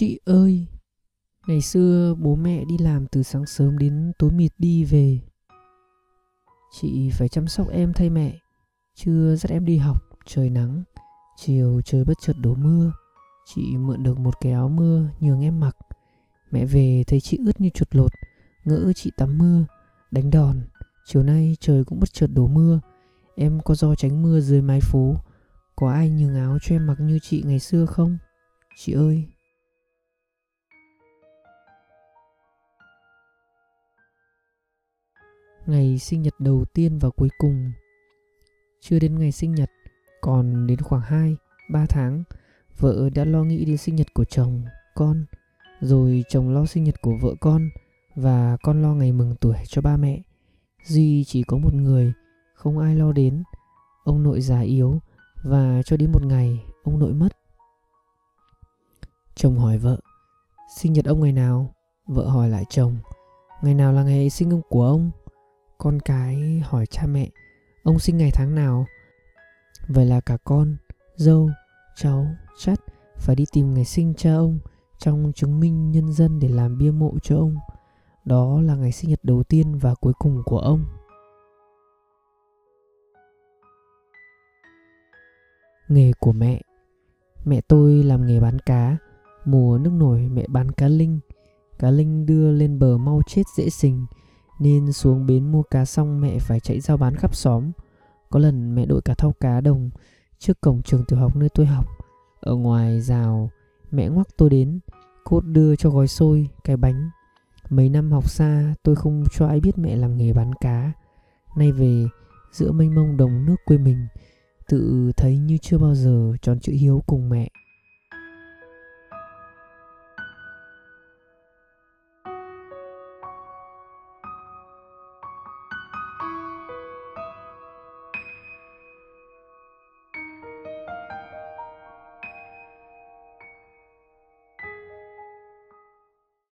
Chị ơi, ngày xưa bố mẹ đi làm từ sáng sớm đến tối mịt đi về. Chị phải chăm sóc em thay mẹ, trưa dắt em đi học, trời nắng, chiều trời bất chợt đổ mưa. Chị mượn được một cái áo mưa nhường em mặc. Mẹ về thấy chị ướt như chuột lột, ngỡ chị tắm mưa, đánh đòn. Chiều nay trời cũng bất chợt đổ mưa, em có do tránh mưa dưới mái phố. Có ai nhường áo cho em mặc như chị ngày xưa không? Chị ơi, ngày sinh nhật đầu tiên và cuối cùng. Chưa đến ngày sinh nhật, còn đến khoảng 2, 3 tháng, vợ đã lo nghĩ đến sinh nhật của chồng, con, rồi chồng lo sinh nhật của vợ con và con lo ngày mừng tuổi cho ba mẹ. Duy chỉ có một người, không ai lo đến. Ông nội già yếu và cho đến một ngày ông nội mất. Chồng hỏi vợ, sinh nhật ông ngày nào? Vợ hỏi lại chồng, ngày nào là ngày sinh ông của ông? Con cái hỏi cha mẹ Ông sinh ngày tháng nào? Vậy là cả con, dâu, cháu, chắt Phải đi tìm ngày sinh cha ông Trong chứng minh nhân dân để làm bia mộ cho ông. Đó là ngày sinh nhật đầu tiên và cuối cùng của ông. Nghề của mẹ. Mẹ tôi làm nghề bán cá. Mùa nước nổi mẹ bán cá linh. Cá linh đưa lên bờ mau chết dễ sình nên xuống bến mua cá xong mẹ phải chạy giao bán khắp xóm. Có lần mẹ đội cả thau cá đồng Trước cổng trường tiểu học nơi tôi học. Ở ngoài rào Mẹ ngoắc tôi đến Cốt đưa cho gói xôi, cái bánh. Mấy năm học xa tôi không cho ai biết mẹ làm nghề bán cá. Nay về giữa mênh mông đồng nước quê mình Tự thấy như chưa bao giờ tròn chữ hiếu cùng mẹ.